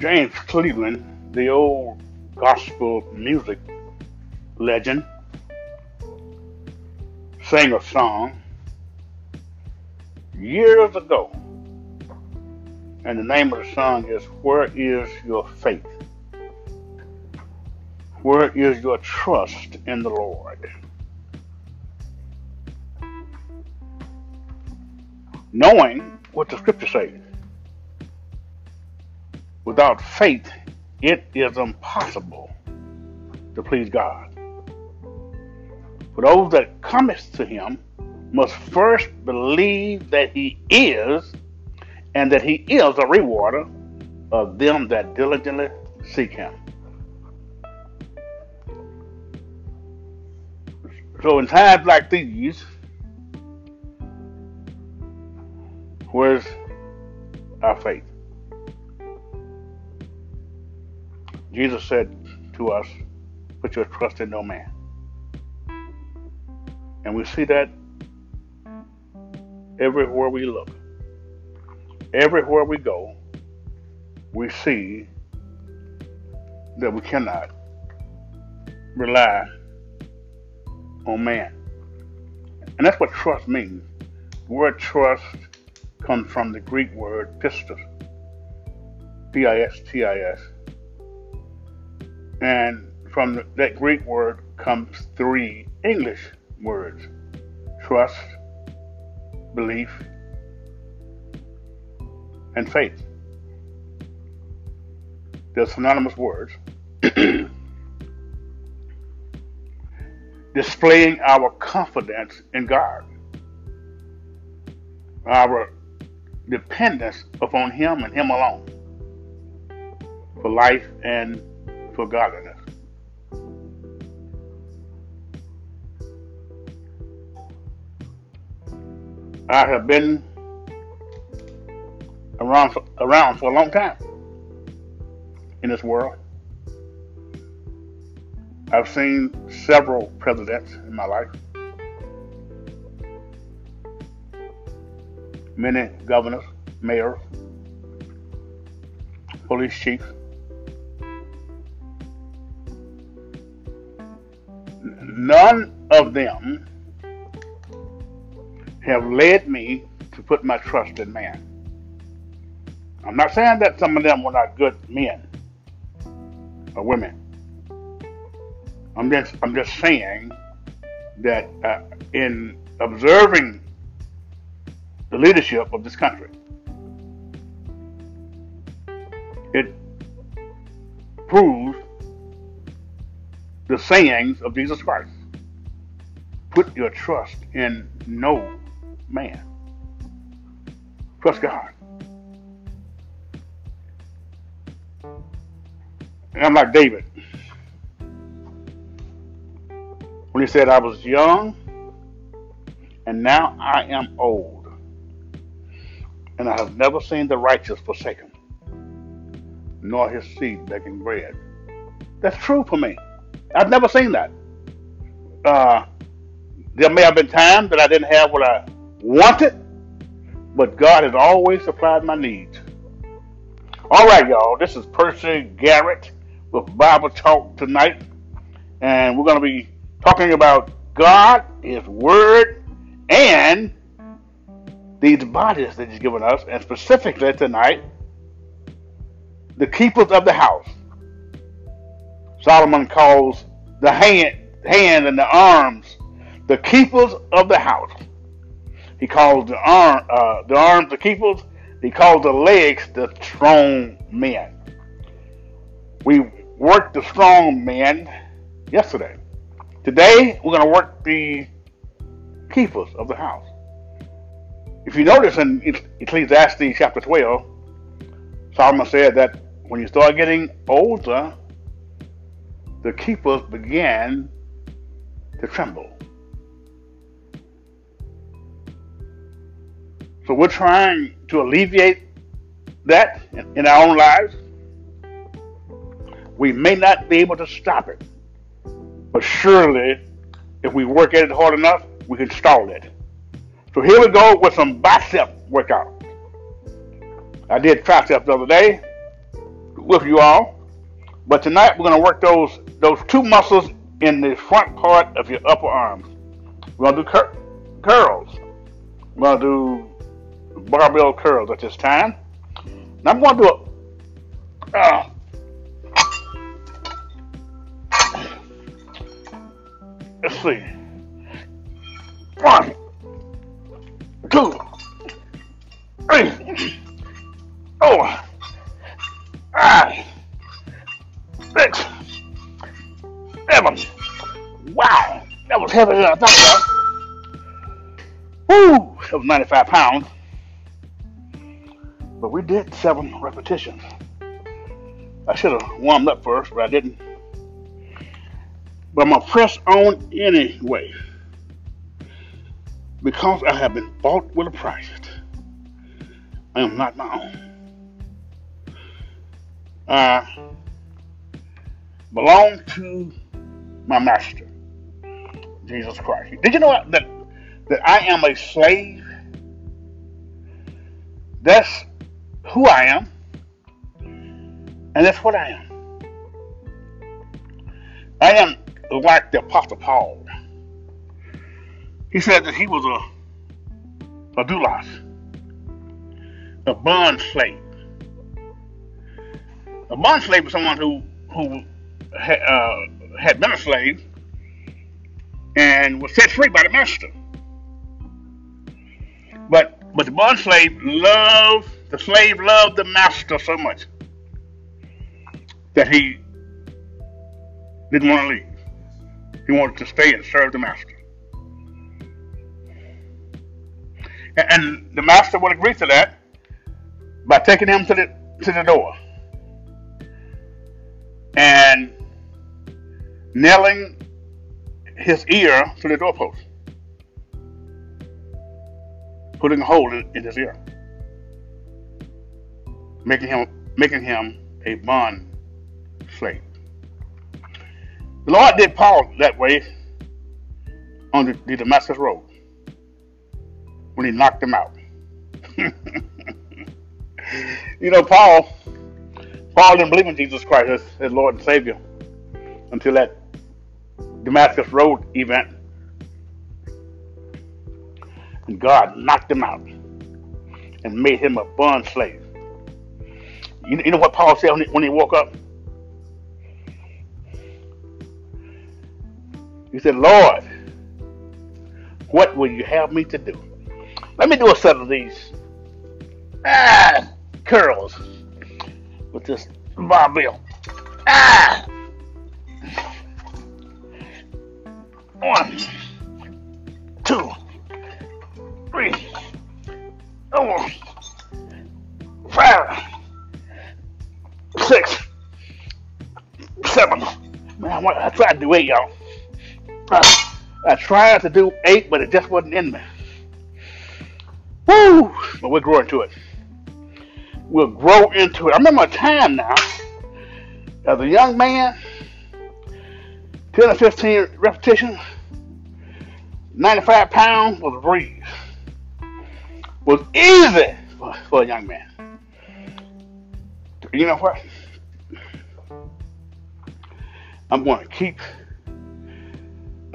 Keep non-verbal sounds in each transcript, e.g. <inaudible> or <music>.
James Cleveland, the old gospel music legend, sang a song years ago. And the name of the song is Where is Your Faith? Where is your trust in the Lord? Knowing what the scripture says. Without faith, it is impossible to please God. For those that cometh to him must first believe that he is, and that he is a rewarder of them that diligently seek him. So in times like these, where's our faith? Jesus said to us, put your trust in no man. And we see that everywhere we look. Everywhere we go, we see that we cannot rely on man. And that's what trust means. The word trust comes from the Greek word pistis, P I S T I S. And from that Greek word comes three English words trust, belief, and faith. They're synonymous words. <clears throat> Displaying our confidence in God, our dependence upon Him and Him alone for life and for godliness. I have been around for, around for a long time in this world. I've seen several presidents in my life, many governors, mayors, police chiefs. None of them have led me to put my trust in man. I'm not saying that some of them were not good men or women. I'm just I'm just saying that uh, in observing the leadership of this country, it proves the sayings of Jesus Christ. Put your trust in no man. Trust God. And I'm like David. When he said, I was young and now I am old, and I have never seen the righteous forsaken, nor his seed begging bread. That's true for me. I've never seen that. Uh, there may have been times that I didn't have what I wanted, but God has always supplied my needs. All right, y'all. This is Percy Garrett with Bible Talk tonight, and we're going to be talking about God, His Word, and these bodies that He's given us, and specifically tonight, the keepers of the house. Solomon calls the hand, hand and the arms the keepers of the house. He calls the arm, uh, the arms the keepers. He calls the legs the strong men. We worked the strong men yesterday. Today we're going to work the keepers of the house. If you notice in Ecclesiastes chapter 12, Solomon said that when you start getting older, the keepers began to tremble. So we're trying to alleviate that in our own lives. We may not be able to stop it, but surely if we work at it hard enough, we can stall it. So here we go with some bicep workout. I did triceps the other day. with you all. But tonight we're going to work those those two muscles in the front part of your upper arms. We're to do cur- curls. We're to do barbell curls at this time. Now I'm to do a. Uh, let's see. One, two, three, four, five, six. Wow, that was heavier than I thought it was. Woo, that was 95 pounds. But we did seven repetitions. I should have warmed up first, but I didn't. But I'm going to press on anyway. Because I have been bought with a price. I am not my own. I belong to my master, Jesus Christ. Did you know that, that I am a slave? That's who I am, and that's what I am. I am like the Apostle Paul. He said that he was a, a doulos, a bond slave. A bond slave is someone who who uh, had been a slave and was set free by the master. But but the bond slave loved the slave loved the master so much that he didn't want to leave. He wanted to stay and serve the master. And the master would agree to that by taking him to the to the door and nailing his ear to the doorpost, putting a hole in, in his ear, making him making him a bond slave. The Lord did Paul that way on the, the Damascus Road when he knocked him out. <laughs> you know, Paul, Paul didn't believe in Jesus Christ as his Lord and Savior until that Damascus Road event. And God knocked him out and made him a bond slave. You, you know what Paul said when he, when he woke up? He said, Lord, what will you have me to do? Let me do a set of these ah, curls with this barbell. Ah! One, two, three, four, five, six, seven. Man, I tried to do eight, y'all. I, I tried to do eight, but it just wasn't in me. Woo! But we'll grow into it. We'll grow into it. I remember a time now, as a young man, 10 or 15 repetitions, 95 pounds was a breeze. Was easy for, for a young man. You know what? I'm going to keep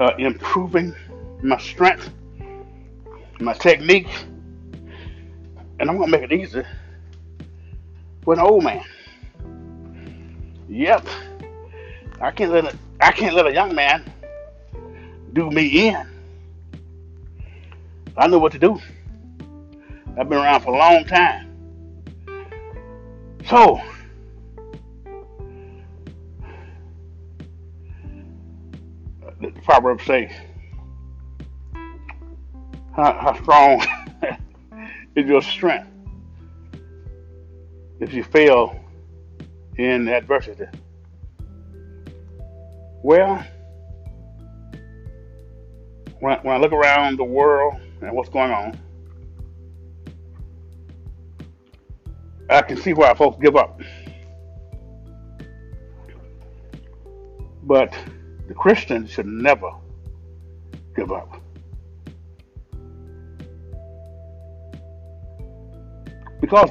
uh, improving my strength, my technique, and I'm going to make it easy for an old man. Yep, I can't let a, I can't let a young man do me in. I know what to do. I've been around for a long time. So, the proverb says, how, how strong <laughs> is your strength if you fail in adversity? Well, when I, when I look around the world and what's going on, I can see why folks give up. But the Christian should never give up. because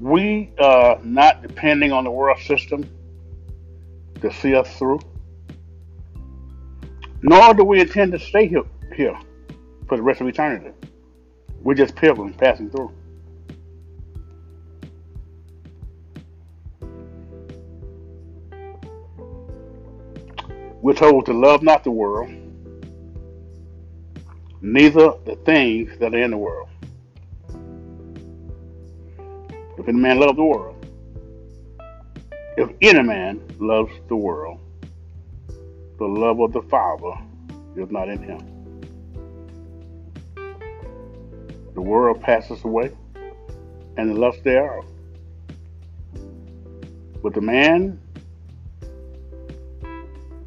we are not depending on the world system to see us through, nor do we intend to stay here, here for the rest of eternity. We're just pilgrims passing through. We're told to love not the world, neither the things that are in the world. If any man loves the world, if any man loves the world, the love of the Father is not in him. The world passes away, and the lust thereof. But the man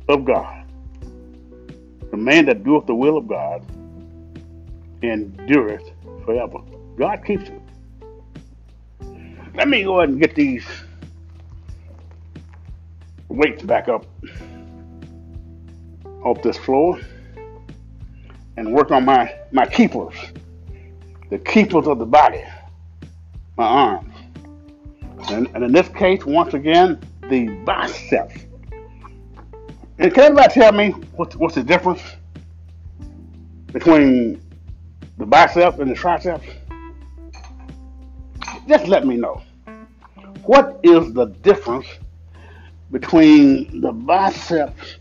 of God. The man that doeth the will of God endureth forever. God keeps him. Let me go ahead and get these weights back up off this floor and work on my, my keepers, the keepers of the body, my arms. And, and in this case, once again, the biceps and can anybody tell me what's, what's the difference between the bicep and the triceps? Just let me know. What is the difference between the biceps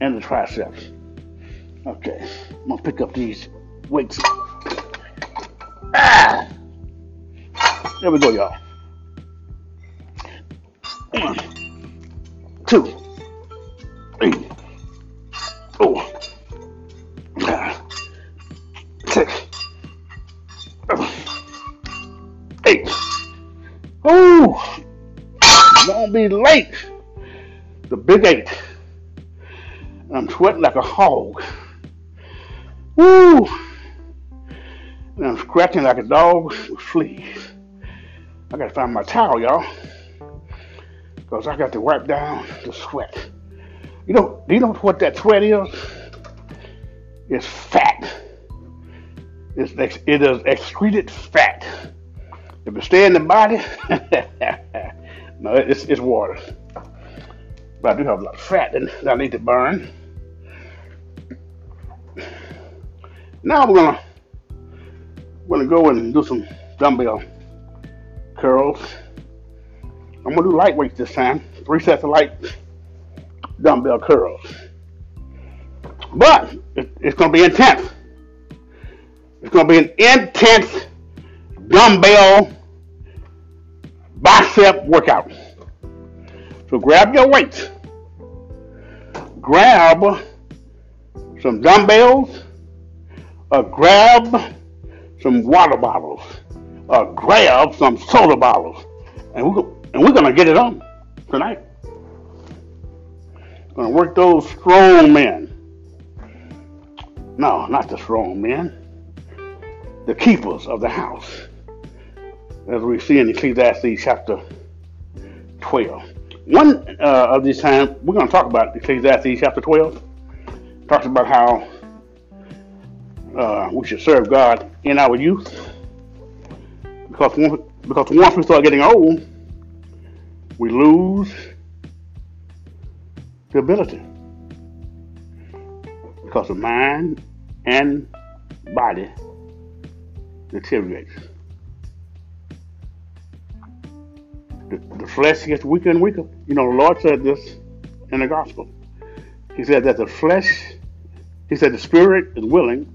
and the triceps? Okay, I'm gonna pick up these weights. Ah! There we go, y'all. One, two, three, four, six, seven, eight. Oh, gonna be late. The big eight. I'm sweating like a hog. Woo! Scratching like a dog with fleas. I gotta find my towel, y'all. Because I got to wipe down the sweat. You know, do you know what that sweat is? It's fat. It's, ex- it is excreted fat. If it stay in the body, <laughs> no, it's, it's water. But I do have a lot of fat that I need to burn. Now we're gonna we're gonna go and do some dumbbell curls. I'm gonna do light weights this time. Three sets of light dumbbell curls. But it, it's going to be intense. It's going to be an intense dumbbell bicep workout. So grab your weights. Grab some dumbbells grab some water bottles or grab some soda bottles. And we're, and we're to get it on tonight. Gonna work those strong men. No, not the strong men. The keepers of the house. As we see in Ecclesiastes chapter 12. One uh, of these times, we're going to talk about Ecclesiastes chapter 12. Talks about how uh, we should serve God in our youth. Because, because once we start getting old, we lose the ability. Because the mind and body deteriorates. The, the flesh gets weaker and weaker. You know, the Lord said this in the gospel. He said that the flesh, he said the spirit is willing,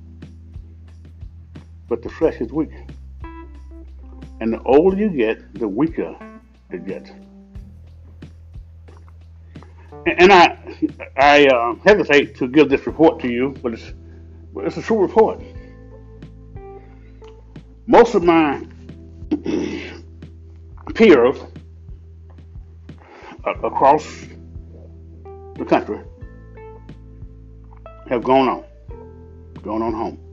but the flesh is weak. And the older you get, the weaker it gets and I I uh, hesitate to give this report to you, but it's but it's a true report. Most of my <clears throat> peers across the country have gone on, gone on home.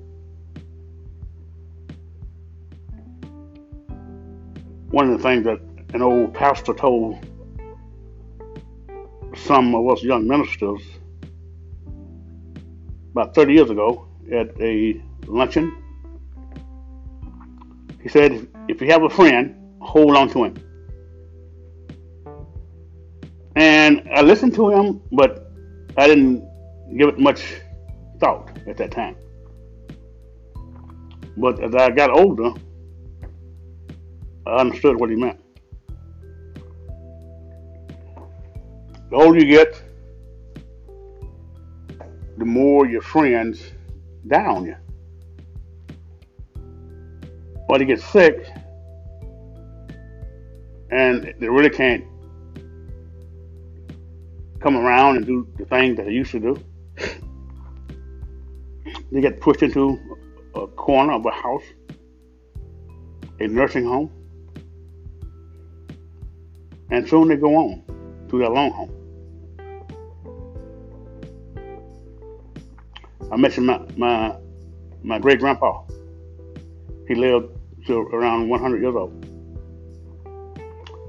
One of the things that an old pastor told some of us young ministers about 30 years ago at a luncheon. He said, if you have a friend, hold on to him. And I listened to him, but I didn't give it much thought at that time. But as I got older, I understood what he meant. The older you get, the more your friends down you. Or they get sick and they really can't come around and do the things that they used to do. They get pushed into a corner of a house, a nursing home, and soon they go on to their long home. I mentioned my my, my great grandpa. He lived to around 100 years old.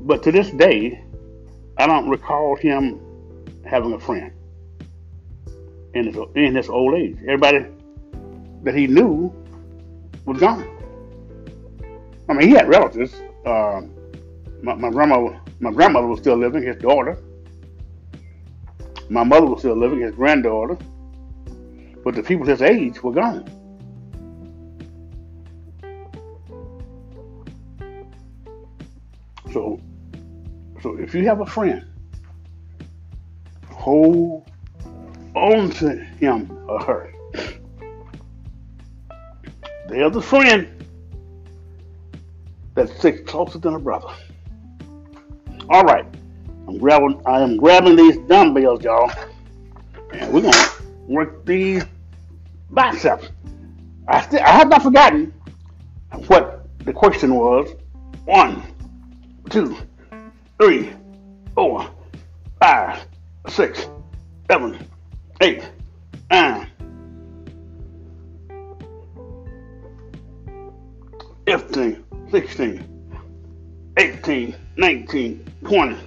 But to this day, I don't recall him having a friend in his, in his old age. Everybody that he knew was gone. I mean, he had relatives. Uh, my, my grandma, my grandmother was still living. His daughter. My mother was still living. His granddaughter. But the people his age were gone. So, so if you have a friend, hold on to him or her. They're the friend that sticks closer than a brother. All right, I'm grabbing. I am grabbing these dumbbells, y'all, and we're gonna work these biceps. I still, I have not forgotten what the question was. One, two, three, four, five, six, seven, eight, nine, 15, 16, 18, 19, 20.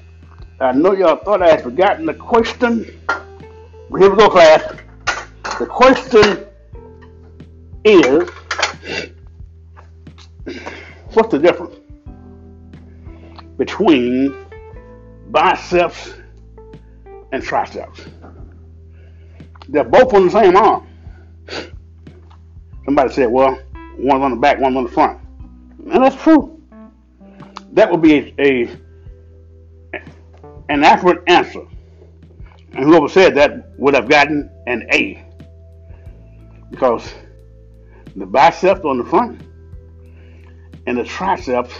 I know y'all thought I had forgotten the question, but here we go, class. The question is what's the difference between biceps and triceps? They're both on the same arm. Somebody said, well, one's on the back, one's on the front. And that's true. That would be a, a an accurate answer. And whoever said that would have gotten an A. Because the biceps on the front and the triceps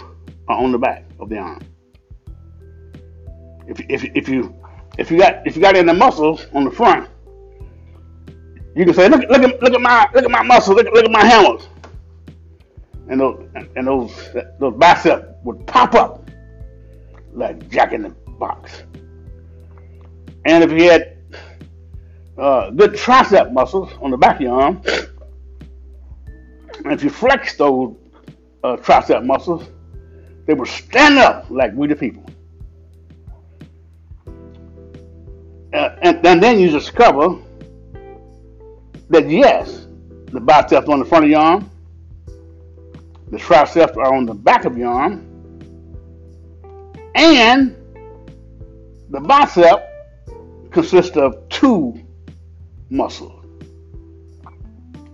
are on the back of the arm. If, if, if you if you got if you got any muscles on the front, you can say, look, look at look at my look at my muscles, look, look at my hammers and those and those those biceps would pop up like Jack in the Box. And if you had uh, good tricep muscles on the back of your arm, and if you flex those uh, tricep muscles, they would stand up like we the people. Uh, and, and then you discover that yes, the biceps on the front of your arm the triceps are on the back of your arm. And the bicep consists of two muscles.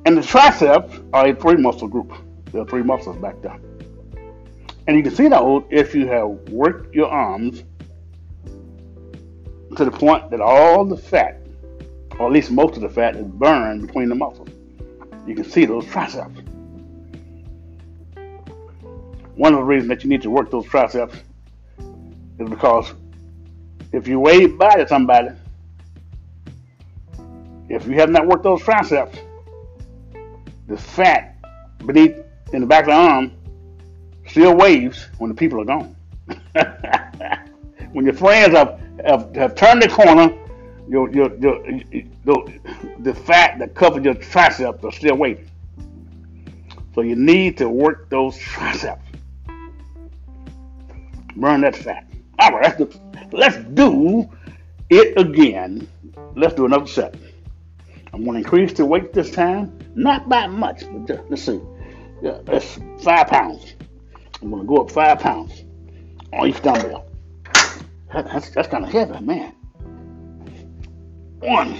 And the triceps are a three muscle group. There are three muscles back there. And you can see that if you have worked your arms to the point that all the fat, or at least most of the fat, is burned between the muscles. You can see those triceps one of the reasons that you need to work those triceps is because if you wave by to somebody, if you have not worked those triceps, the fat beneath in the back of the arm still waves when the people are gone. <laughs> when your friends have, have, have turned the corner, your, your, your, your, the fat that covers your triceps are still waving. So you need to work those triceps burn that fat. All right, let's do, let's do it again. Let's do another set. I'm going to increase the weight this time, not by much, but just, let's see. Yeah, that's five pounds. I'm gonna go up five pounds on each dumbbell. That, that's that's kind of heavy, man. One,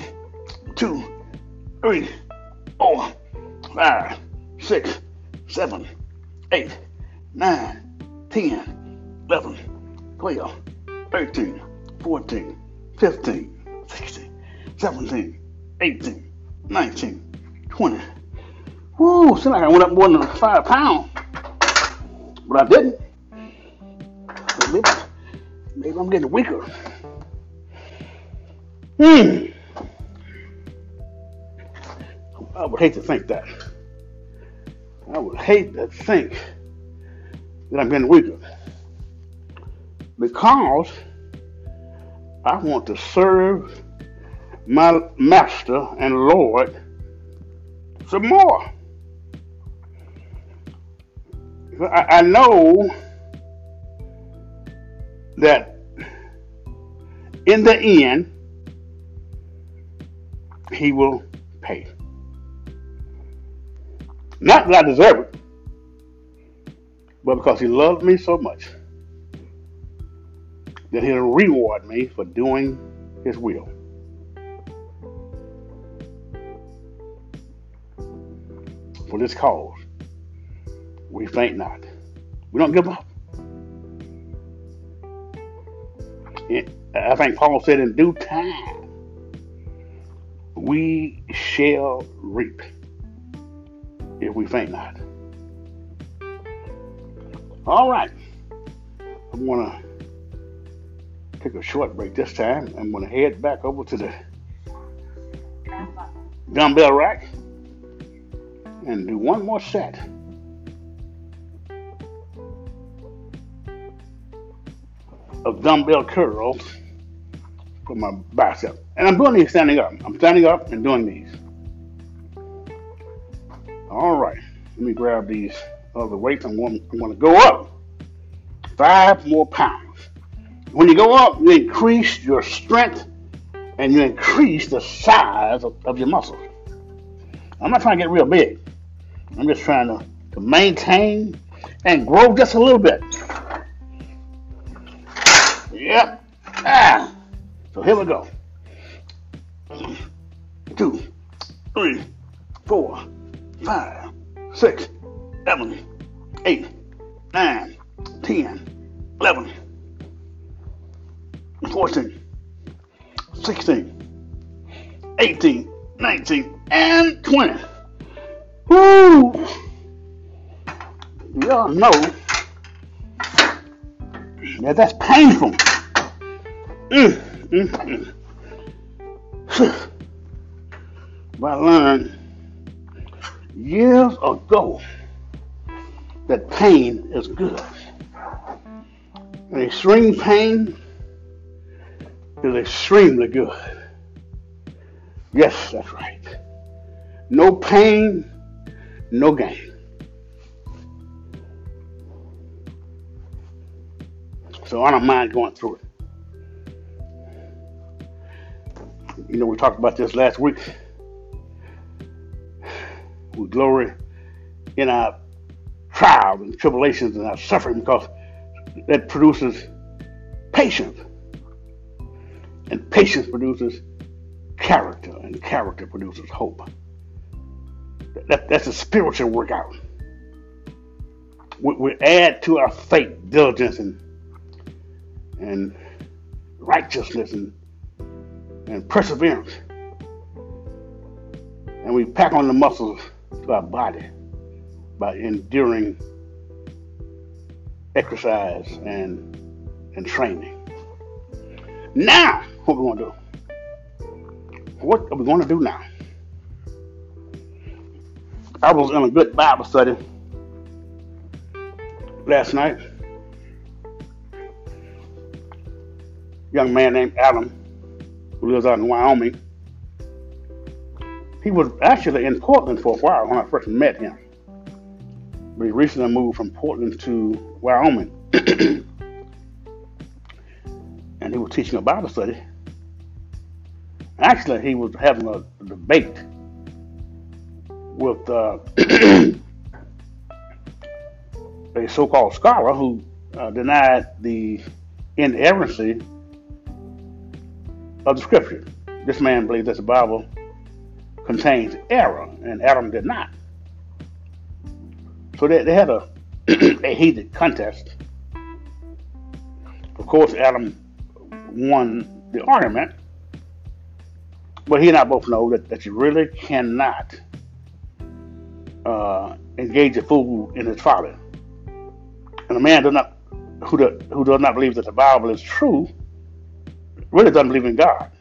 two, three, four, five, six, seven, eight, nine, ten, eleven, twelve, thirteen, fourteen, fifteen, sixteen, seventeen, eighteen, nineteen, twenty. Woo, seems like I went up more than five pounds. But I didn't. Maybe, maybe I'm getting weaker. Hmm. I would hate to think that. I would hate to think that I'm getting weaker. Because I want to serve my master and Lord some more. I, know that in the end, he will pay. Not that I deserve it, but because he loved me so much that he'll reward me for doing his will. For this cause, we faint not. We don't give up. I think Paul said, in due time, we shall reap if we faint not. All right. I'm going to take a short break this time. I'm going to head back over to the dumbbell rack and do one more set. of dumbbell curls for my bicep. And I'm doing these standing up. I'm standing up and doing these. All right. Let me grab these other weights. I'm going, I'm going to go up five more pounds. When you go up, you increase your strength and you increase the size of, of your muscles. I'm not trying to get real big. I'm just trying to, to maintain and grow just a little bit. Yep. Ah. So here we go. Two, three, four, five, six, seven, eight, 20th. Woo! Y'all know that that's painful. Mm, mm, mm. but I learned years ago that pain is good. And extreme pain is extremely good. Yes, that's right. No pain, no gain. So I don't mind going through it. You know, we talked about this last week. We glory in our trials and tribulations and our suffering because that produces patience. And patience produces character, and character produces hope. That, that's a spiritual workout. We, we add to our faith diligence and and righteousness and and perseverance. And we pack on the muscles to our body by enduring exercise and and training. Now, what we going to do? What are we going to do now? I was in a good Bible study last night. Young man named Adam who lives out in Wyoming. He was actually in Portland for a while when I first met him. But he recently moved from Portland to Wyoming. <clears throat> and he was teaching a Bible study. Actually, he was having a debate with uh, <clears throat> a so-called scholar who uh, denied the inerrancy of the scripture. This man believes that the Bible contains error, and Adam did not. So they, they had a, <clears throat> a heated contest. Of course, Adam won the argument, but he and I both know that, that you really cannot uh, engage a fool in his folly. And a man does not, who, does, who does not believe that the Bible is true really doesn't believe in God.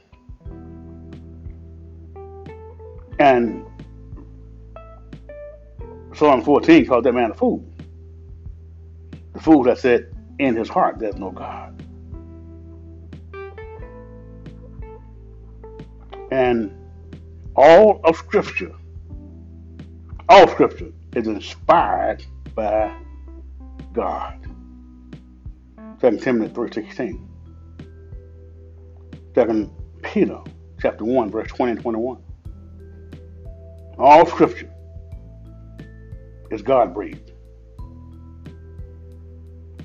And Psalm 14 called that man a fool. The fool that said in his heart there's no God. And all of Scripture, all Scripture is inspired by God. 2 Timothy 3.16. 2 Peter chapter 1, verse 20 and 21. All scripture is God breathed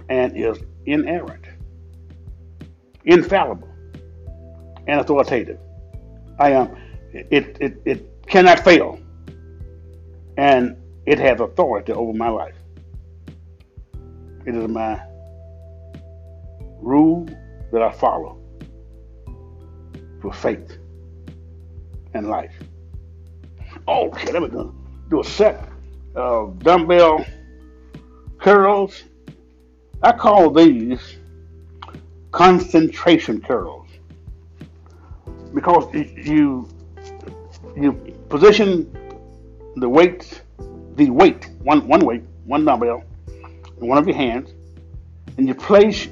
and is inerrant, infallible, and authoritative. I am it, it, it cannot fail. And it has authority over my life. It is my rule that I follow for faith and life. Oh, okay, let me do, do a set of dumbbell curls. I call these concentration curls because you you position the weight, the weight, one one weight, one dumbbell, in one of your hands, and you place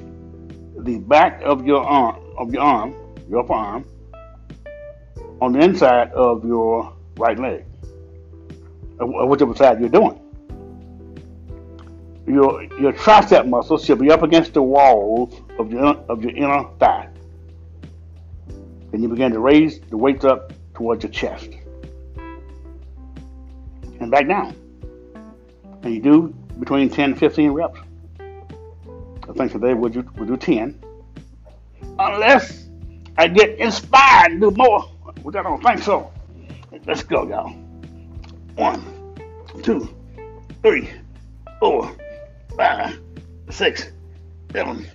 the back of your arm of your arm, your upper arm, on the inside of your right leg, or whichever side you're doing. Your your tricep muscle should be up against the walls of your of your inner thigh. Then you begin to raise the weights up towards your chest and back down. And you do between 10 and 15 reps. I think today we'll do, we'll do 10. Unless I get inspired to do more, which I don't think so. Let's go, y'all. One, two, three, four, five, six, seven,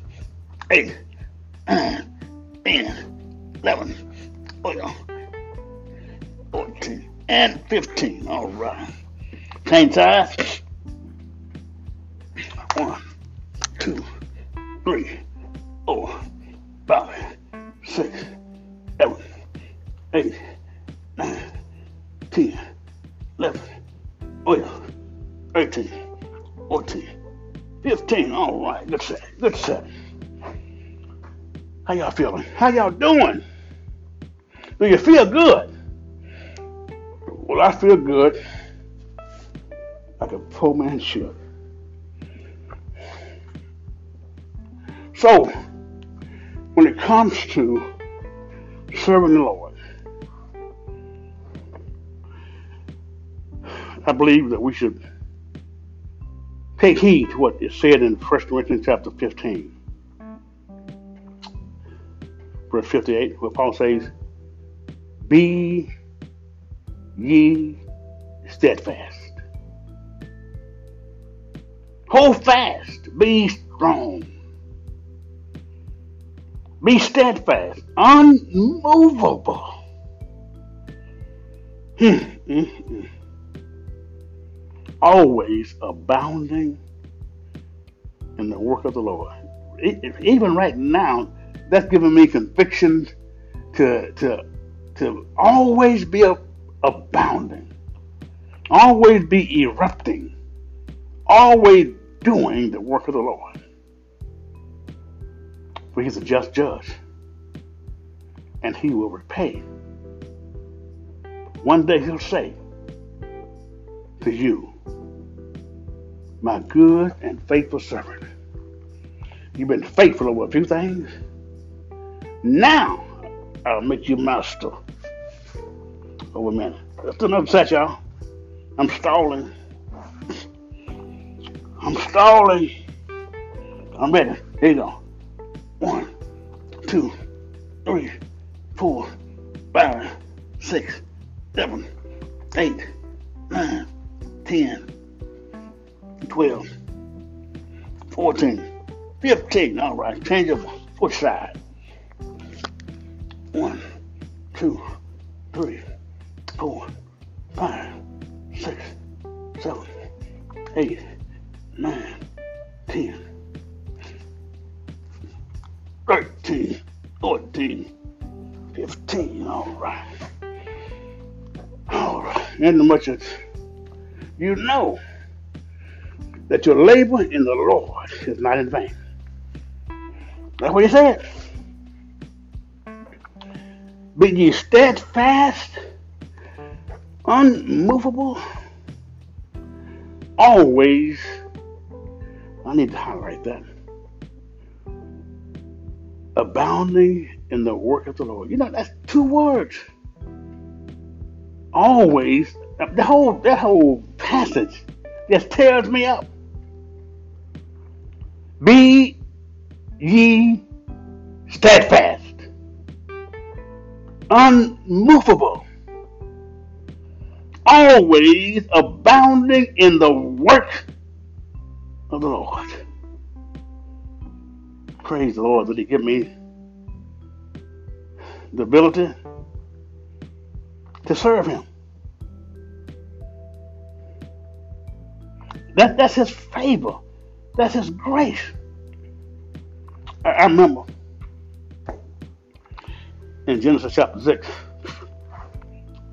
eight, nine, ten, eleven, twelve, fourteen, and fifteen. All right. Same size. One, two, three, four, five, six, seven, eight, nine, ten, eleven, twelve, thirteen, fourteen, fifteen. All right, good set, good set. How y'all feeling? How y'all doing? Do you feel good? Well, I feel good like a poor man should. So, when it comes to serving the Lord, I believe that we should take heed to what is said in 1 Corinthians chapter 15, verse 58, where Paul says, Be ye steadfast. Hold fast, be strong. Be steadfast, unmovable. Hmm, hmm, hmm. Always abounding in the work of the Lord. Even right now, that's giving me conviction to to to always be abounding, always be erupting, always doing the work of the Lord. For he's a just judge, and he will repay. One day he'll say to you, My good and faithful servant, you've been faithful over a few things. Now I'll make you master over many. That's another set, y'all. I'm stalling. I'm stalling. I'm ready. Here you go. One, two, three, four, five, six, seven, eight, nine, ten, twelve, fourteen, fifteen. All right, change of foot side. One, two, three, four, five, six, seven, eight, nine, ten, thirteen, fourteen, fifteen. All right. All right. And much as you know that your labor in the Lord is not in vain. That's what he said. Be ye steadfast, unmovable, always. I need to highlight that. Abounding in the work of the Lord. You know, that's two words. Always. The whole that whole passage just tears me up. Be ye steadfast unmovable, always abounding in the work of the Lord. Praise the Lord that He give me the ability to serve Him. That, that's His favor. That's His grace. I, I remember in Genesis chapter 6.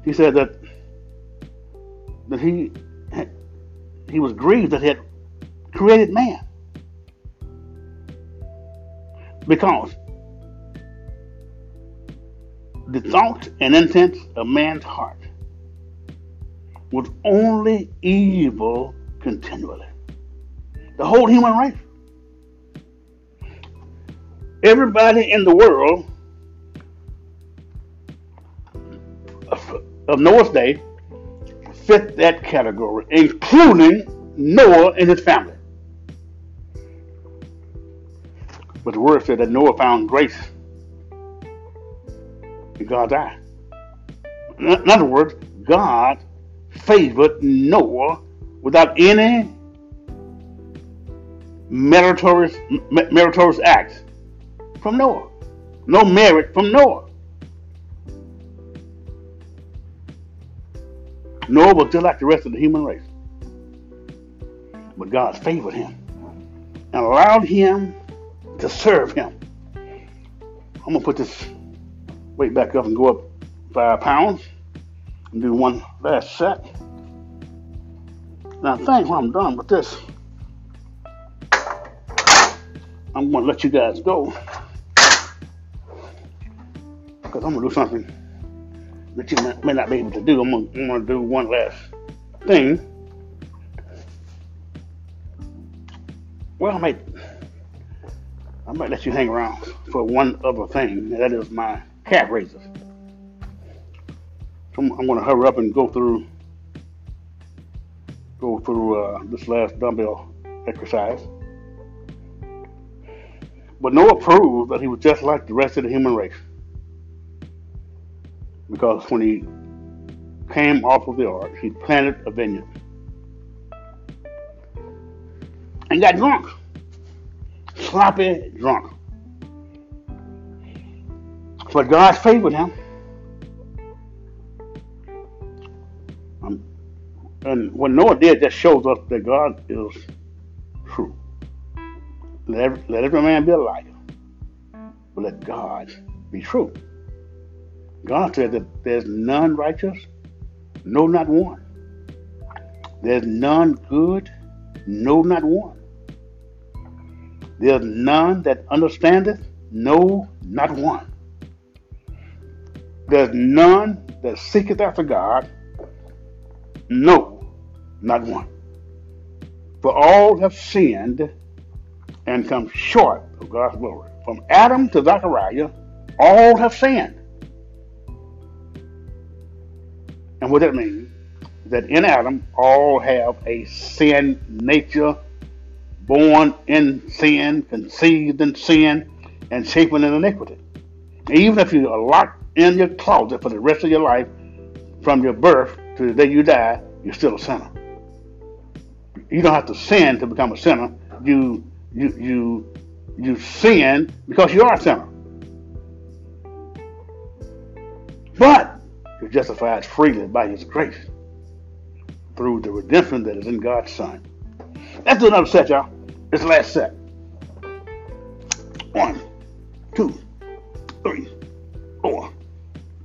He said that that he he was grieved that he had created man. Because the thought and intent of man's heart was only evil continually. The whole human race. Everybody in the world of Noah's day fit that category, including Noah and his family. But the word said that Noah found grace in God's eye. In other words, God favored Noah without any meritorious, meritorious acts from Noah. No merit from Noah. Noah was just like the rest of the human race. But God favored him and allowed him to serve him. I'm going to put this weight back up and go up five pounds and do one last set. Now, I think when I'm done with this, I'm going to let you guys go because I'm going to do something that you may not be able to do. I'm gonna, do one last thing. Well, I might, I might let you hang around for one other thing, that is my calf raises. So I'm, I'm gonna hurry up and go through, go through uh, this last dumbbell exercise. But Noah proved that he was just like the rest of the human race because when he came off of the ark, he planted a vineyard and got drunk, sloppy drunk. But God favored him. Um, and what Noah did just shows us that God is true. Let every, let every man be a liar, but let God be true. God said that there's none righteous, no, not one. There's none good, no, not one. There's none that understandeth, no, not one. There's none that seeketh after God, no, not one. For all have sinned and come short of God's glory. From Adam to Zechariah, all have sinned And what that means is that in Adam, all have a sin nature born in sin, conceived in sin, and shapen in iniquity. Even if you are locked in your closet for the rest of your life, from your birth to the day you die, you're still a sinner. You don't have to sin to become a sinner. You you you you sin because you are a sinner. But justified freely by His grace through the redemption that is in God's Son. Let's do another set, y'all. This last set. One, two, three, four,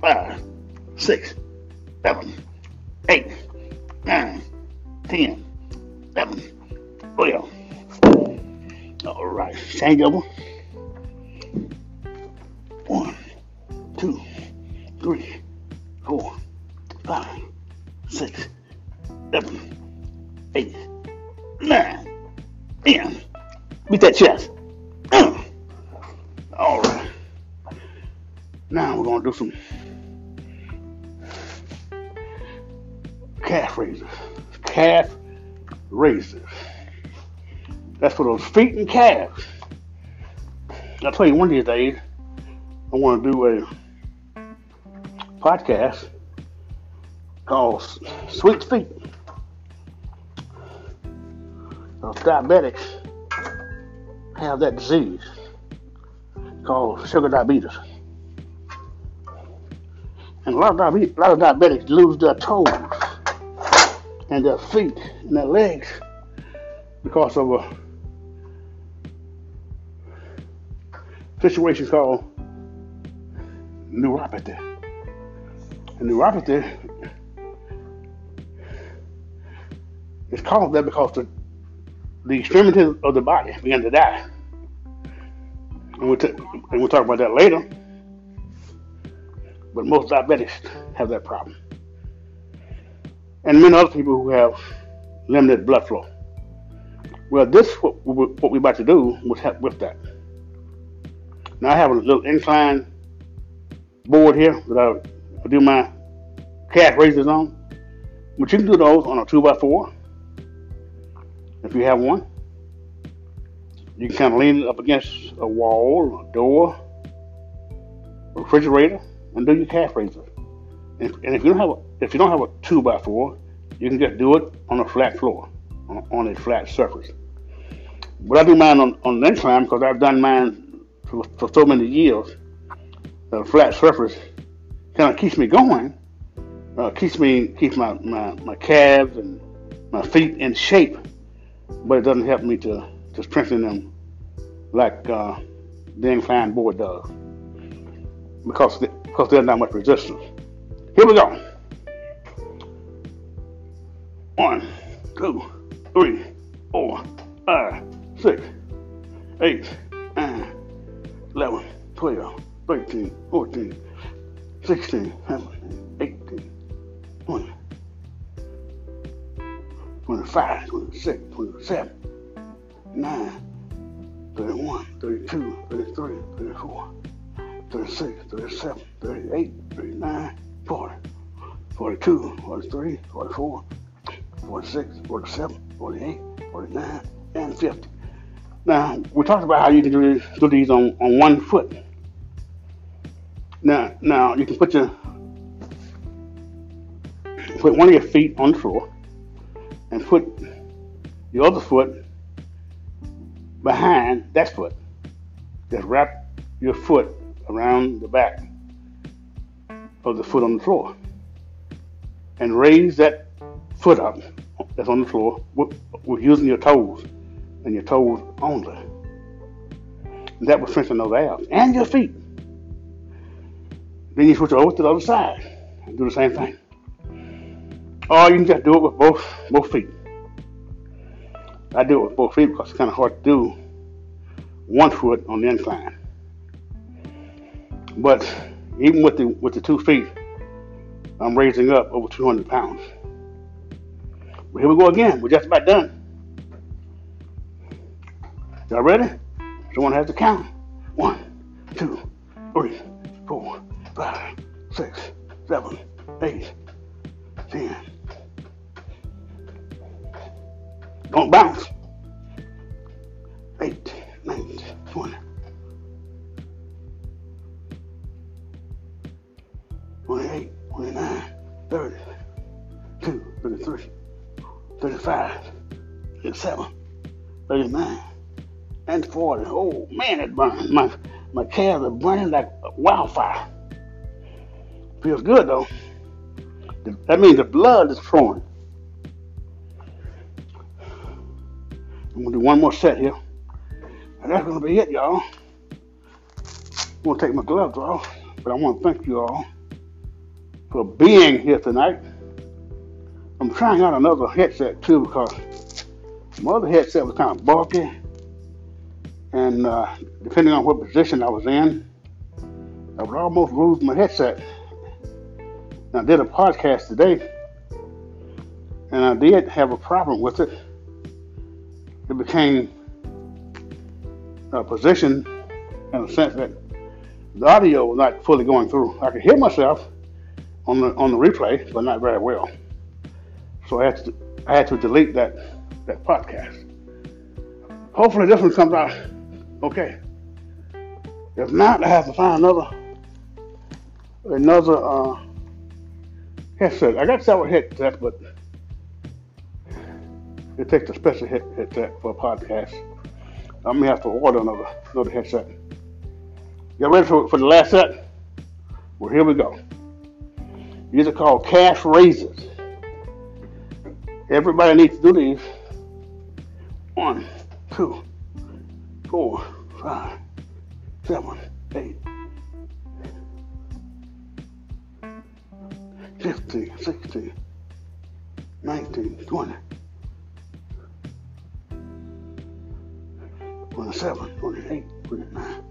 five, six, seven, eight, nine, ten, eleven, twelve. All right, change over. One, two, three, four, five, six, seven, eight, nine, ten. Beat that chest. All right. Now we're gonna do some calf raises. Calf raises. That's for those feet and calves. I'll tell you one of these days, I want to do a podcast called Sweet Feet. Diabetics have that disease called sugar diabetes. And a lot of, diabetes, a lot of diabetics lose their toes and their feet and their legs because of a situation called neuropathy. Neuropathy is called that because the, the extremities of the body begin to die. And we'll, t- and we'll talk about that later. But most diabetics have that problem and many other people who have limited blood flow. Well, this what, what we're about to do would help with that. Now I have a little incline board here that I do my calf raises on. But you can do those on a 2x4 if you have one. You can kind of lean it up against a wall, a door, refrigerator, and do your calf raises. And, and if you don't have a, if you don't have a two by four, you can just do it on a flat floor, on, on a flat surface. But I do mine on, on an incline because I've done mine for, for so many years. The flat surface kind of keeps me going, uh, keeps me keeps my, my, my calves and my feet in shape, but it doesn't help me to, to strengthen them like uh, the inclined board does because they, because there's not much resistance. Here we go. One, two, three, four, five, six, eight, nine, 11, 12, 13, 14, 16, 17. 25, 26, 27, 9, 31, 32, 33, 34, 36, 37, 38, 39, 40, 42, 43, 44, 46, 47, 48, 49, and 50. Now, we talked about how you can do, do these on, on one foot. Now, now you can put your put one of your feet on the floor and put your other foot behind that foot. Just wrap your foot around the back of the foot on the floor and raise that foot up that's on the floor with, with using your toes and your toes only. And that will strengthen those abs and your feet. Then you switch over to the other side and do the same thing. Or you can just do it with both both feet. I do it with both feet because it's kind of hard to do one foot on the incline. But even with the with the two feet, I'm raising up over 200 pounds. But here we go again. We're just about done. Y'all ready? Someone has to count. One, two, three, four, five, six, seven, eight, ten. Don't bounce. 18, 19, 20. 28, 29, 30, 32, 33, 35, 37, 39, and 40. Oh man, it burns. My my calves are burning like wildfire. Feels good though. That means the blood is flowing. I'm gonna do one more set here. And that's gonna be it, y'all. I'm gonna take my gloves off, but I wanna thank you all for being here tonight. I'm trying out another headset too because my other headset was kind of bulky, and uh, depending on what position I was in, I would almost lose my headset. And I did a podcast today, and I did have a problem with it. It became a position in the sense that the audio was not fully going through. I could hear myself on the on the replay, but not very well. So I had to I had to delete that that podcast. Hopefully this one comes out okay. If not, I have to find another another uh, headset. I got several headsets, but it takes a special headset for a podcast. I'm gonna have to order another another headset. Get ready for, for the last set? Well, here we go. These are called calf raisers. Everybody needs to do these. One, two, four, five, seven, eight, 15, 16, 19, 20, 27, 28, 29,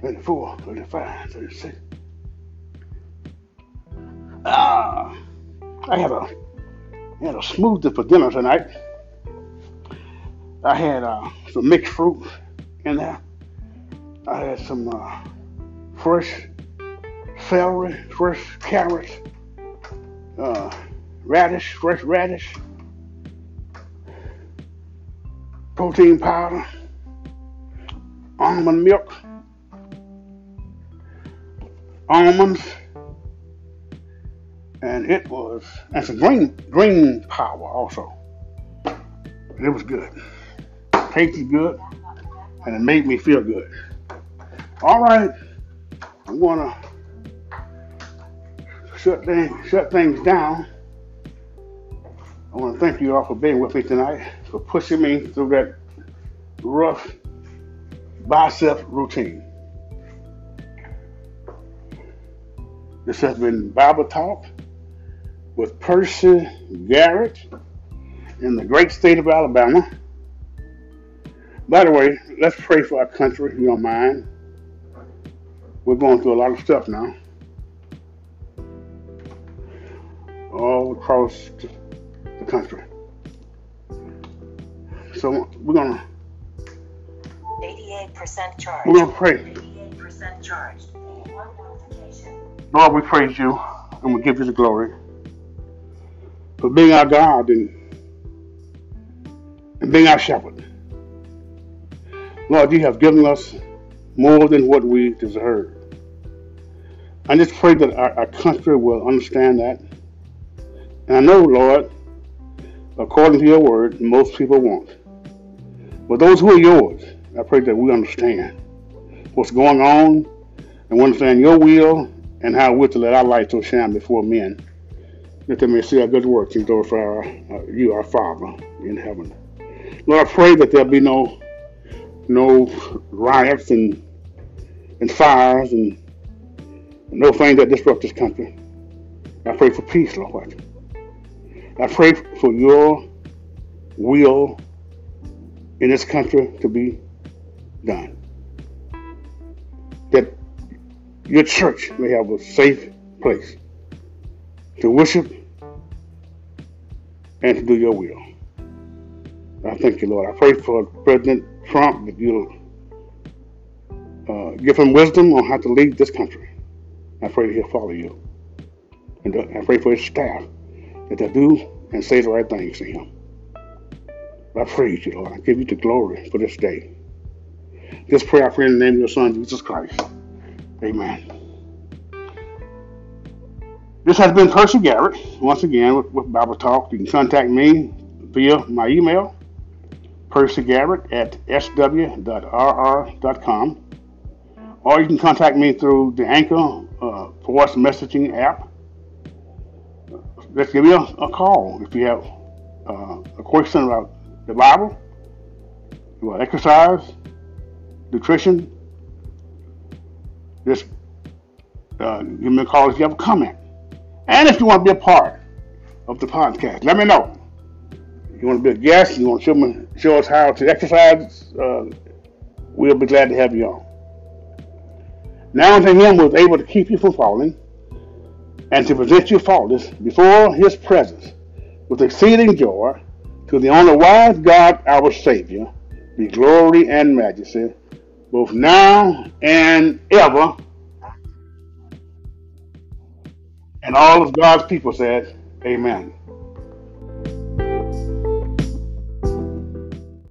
34, 35, 36. Ah, I had a had a smoothie for dinner tonight. I had uh, some mixed fruit in there. I had some uh, fresh celery, fresh carrots, uh, radish, fresh radish, protein powder, almond milk, almonds, and it was and some green green power also. And it was good. Tasted good, and it made me feel good. All right, I'm gonna shut things shut things down. I want to thank you all for being with me tonight, for pushing me through that rough bicep routine. This has been Bible Talk with Percy Garrett in the great state of Alabama. By the way, let's pray for our country, if you don't mind. We're going through a lot of stuff now. All across the country. So we're gonna 88% charged. we're gonna pray. 88% charged. Lord, we praise you and we give you the glory for being our God and, and being our shepherd. Lord, you have given us more than what we deserve. I just pray that our, our country will understand that. And I know, Lord, according to your word, most people won't. But those who are yours, I pray that we understand what's going on and understand your will and how we're to let our light so shine before men that they may see our good works and glorify our, uh, you, our Father in heaven. Lord, I pray that there be no no riots and and fires and no things that disrupt this country. I pray for peace, Lord. I pray for your will in this country to be done. That your church may have a safe place to worship and to do your will. I thank you, Lord. I pray for President Trump that you'll uh, give him wisdom on how to lead this country. I pray that he'll follow you. And uh, I pray for his staff that they do and say the right things to him. I praise you, Lord. I give you the glory for this day. This prayer I pray in the name of your Son, Jesus Christ. Amen. This has been Percy Garrett, once again, with, with Bible Talk. You can contact me via my email, percygarrett at sw.rr.com, or you can contact me through the Anchor uh, voice messaging app. Let's give me a, a call if you have uh, a question about the Bible, about exercise, nutrition. Just uh, give me a call if you have a comment. And if you want to be a part of the podcast, let me know. If you want to be a guest, you want to show, me, show us how to exercise, uh, we'll be glad to have you on. Now unto him was able to keep you from falling and to present you faultless before his presence with exceeding joy, to the only wise God our Savior, be glory and majesty, both now and ever. And all of God's people said, Amen.